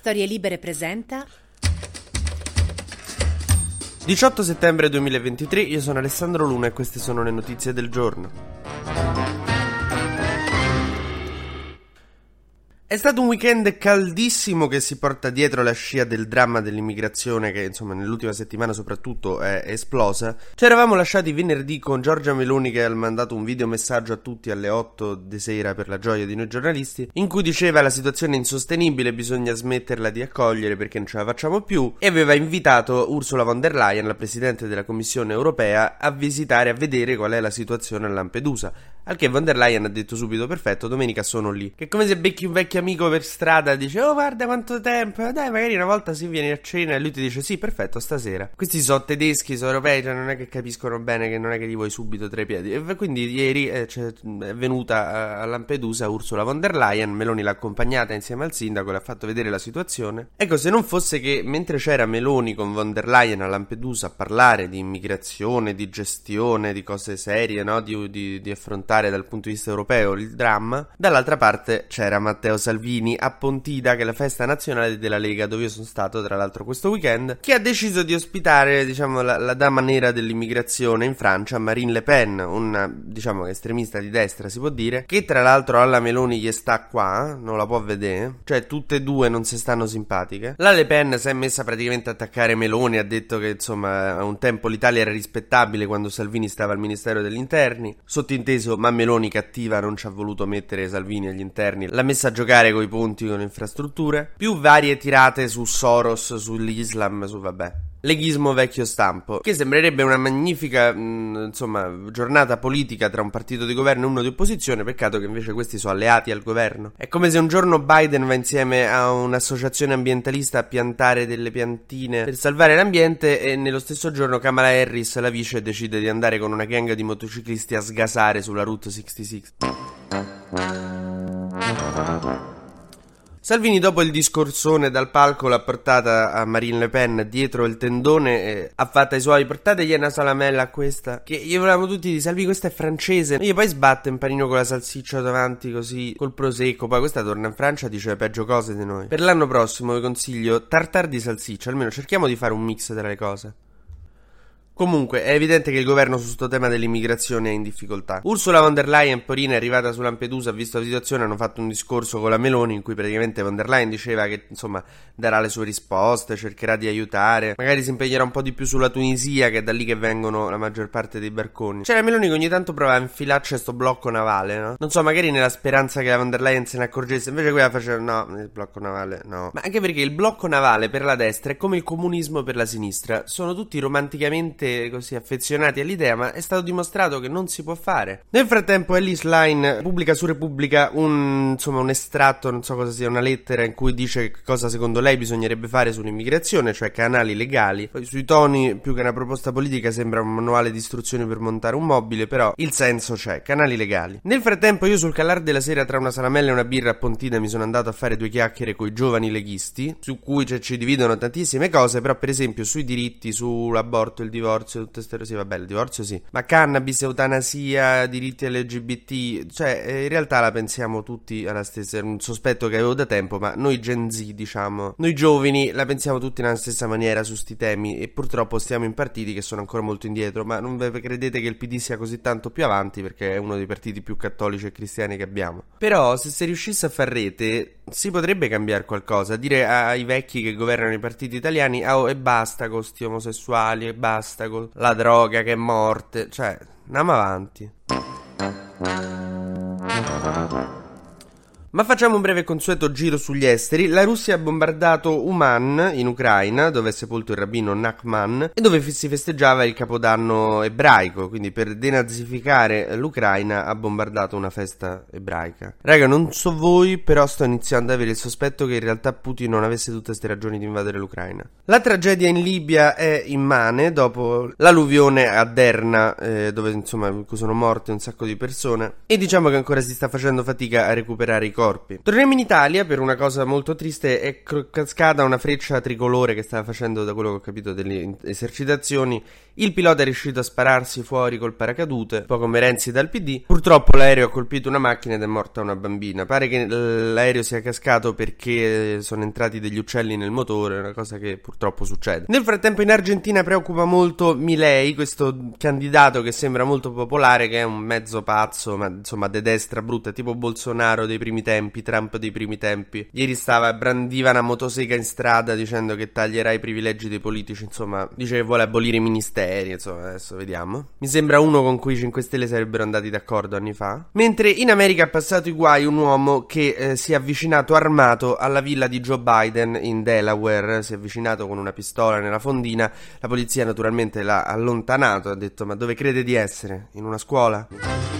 Storie Libere presenta 18 settembre 2023, io sono Alessandro Luna e queste sono le notizie del giorno. È stato un weekend caldissimo che si porta dietro la scia del dramma dell'immigrazione che insomma nell'ultima settimana soprattutto è esplosa. Ci eravamo lasciati venerdì con Giorgia Meloni che ha mandato un videomessaggio a tutti alle 8 di sera per la gioia di noi giornalisti in cui diceva la situazione è insostenibile, bisogna smetterla di accogliere perché non ce la facciamo più e aveva invitato Ursula von der Leyen, la Presidente della Commissione europea, a visitare, a vedere qual è la situazione a Lampedusa. Al che von der Leyen ha detto subito perfetto, domenica sono lì. Che è come se becchi un vecchio amico per strada dice oh guarda quanto tempo, dai magari una volta si viene a cena e lui ti dice sì perfetto stasera. Questi sono tedeschi, sono europei, cioè non è che capiscono bene che non è che li vuoi subito tra i piedi. E quindi ieri eh, cioè, è venuta a Lampedusa Ursula von der Leyen, Meloni l'ha accompagnata insieme al sindaco, le ha fatto vedere la situazione. Ecco se non fosse che mentre c'era Meloni con von der Leyen a Lampedusa a parlare di immigrazione, di gestione, di cose serie, no? di, di, di affrontare dal punto di vista europeo il dramma, dall'altra parte c'era Matteo Salvini a Pontida, che è la festa nazionale della Lega, dove io sono stato tra l'altro questo weekend, che ha deciso di ospitare, diciamo, la, la dama nera dell'immigrazione in Francia, Marine Le Pen, una, diciamo, estremista di destra, si può dire, che tra l'altro alla Meloni gli sta qua, non la può vedere, cioè tutte e due non si stanno simpatiche. La Le Pen si è messa praticamente a attaccare Meloni, ha detto che, insomma, a un tempo l'Italia era rispettabile quando Salvini stava al Ministero degli Interni, sottinteso, ma Meloni cattiva non ci ha voluto mettere Salvini agli interni, l'ha messa a giocare coi punti con le infrastrutture, più varie tirate su Soros, sull'Islam, su vabbè. Leghismo vecchio stampo, che sembrerebbe una magnifica, mh, insomma, giornata politica tra un partito di governo e uno di opposizione, peccato che invece questi sono alleati al governo. È come se un giorno Biden va insieme a un'associazione ambientalista a piantare delle piantine per salvare l'ambiente e nello stesso giorno Kamala Harris, la vice, decide di andare con una gang di motociclisti a sgasare sulla Route 66. Salvini dopo il discorsone dal palco l'ha portata a Marine Le Pen dietro il tendone e ha fatto i suoi portategli una salamella questa che gli volevamo tutti di Salvini questa è francese e poi sbatte un panino con la salsiccia davanti così col prosecco. Poi questa torna in Francia e dice peggio cose di noi per l'anno prossimo vi consiglio tartar di salsiccia almeno cerchiamo di fare un mix tra le cose Comunque, è evidente che il governo su questo tema dell'immigrazione è in difficoltà. Ursula von der Leyen, Porina, è arrivata su Lampedusa, ha visto la situazione, hanno fatto un discorso con la Meloni in cui praticamente von der Leyen diceva che, insomma, darà le sue risposte, cercherà di aiutare, magari si impegnerà un po' di più sulla Tunisia, che è da lì che vengono la maggior parte dei barconi. C'è la Meloni che ogni tanto prova a infilarci questo blocco navale, no? Non so, magari nella speranza che la von der Leyen se ne accorgesse, invece quella faceva, no, il blocco navale, no. Ma anche perché il blocco navale per la destra è come il comunismo per la sinistra, sono tutti romanticamente così affezionati all'idea, ma è stato dimostrato che non si può fare. Nel frattempo, Alice Line pubblica su Repubblica un, insomma, un estratto, non so cosa sia, una lettera in cui dice cosa secondo lei bisognerebbe fare sull'immigrazione, cioè canali legali. Poi sui toni, più che una proposta politica, sembra un manuale di istruzioni per montare un mobile, però il senso c'è, canali legali. Nel frattempo, io sul calar della sera tra una salamella e una birra a Pontina mi sono andato a fare due chiacchiere con i giovani leghisti, su cui cioè, ci dividono tantissime cose, però per esempio sui diritti, sull'aborto, il divorzio, divorzio, tutte queste cose, vabbè, il divorzio sì, ma cannabis, eutanasia, diritti LGBT, cioè eh, in realtà la pensiamo tutti alla stessa, è un sospetto che avevo da tempo, ma noi Gen Z, diciamo, noi giovani la pensiamo tutti nella stessa maniera su sti temi e purtroppo stiamo in partiti che sono ancora molto indietro, ma non credete che il PD sia così tanto più avanti perché è uno dei partiti più cattolici e cristiani che abbiamo. Però se si riuscisse a far rete si potrebbe cambiare qualcosa, dire ai vecchi che governano i partiti italiani oh, e basta con questi omosessuali e basta con la droga che è morte, cioè andiamo avanti. Ma facciamo un breve consueto giro sugli esteri. La Russia ha bombardato Uman in Ucraina, dove è sepolto il rabbino Nachman, e dove si festeggiava il capodanno ebraico. Quindi per denazificare l'Ucraina ha bombardato una festa ebraica. Raga, non so voi, però sto iniziando ad avere il sospetto che in realtà Putin non avesse tutte queste ragioni di invadere l'Ucraina. La tragedia in Libia è immane dopo l'alluvione a Derna, eh, dove insomma sono morte un sacco di persone. E diciamo che ancora si sta facendo fatica a recuperare i corpi. Torniamo in Italia per una cosa molto triste, è cascata una freccia tricolore che stava facendo, da quello che ho capito, delle esercitazioni. Il pilota è riuscito a spararsi fuori col paracadute, un po' come Renzi dal PD. Purtroppo l'aereo ha colpito una macchina ed è morta una bambina. Pare che l'aereo sia cascato perché sono entrati degli uccelli nel motore, una cosa che purtroppo succede. Nel frattempo in Argentina preoccupa molto Milei, questo candidato che sembra molto popolare, che è un mezzo pazzo, ma insomma de destra brutta, tipo Bolsonaro dei primi tempi, Trump dei primi tempi. Ieri stava, brandiva una motosega in strada dicendo che taglierà i privilegi dei politici, insomma, dice che vuole abolire i ministeri, insomma, adesso vediamo. Mi sembra uno con cui i 5 Stelle sarebbero andati d'accordo anni fa. Mentre in America ha passato i guai un uomo che eh, si è avvicinato armato alla villa di Joe Biden in Delaware, si è avvicinato con una pistola nella fondina, la polizia naturalmente l'ha allontanato, ha detto ma dove crede di essere? In una scuola?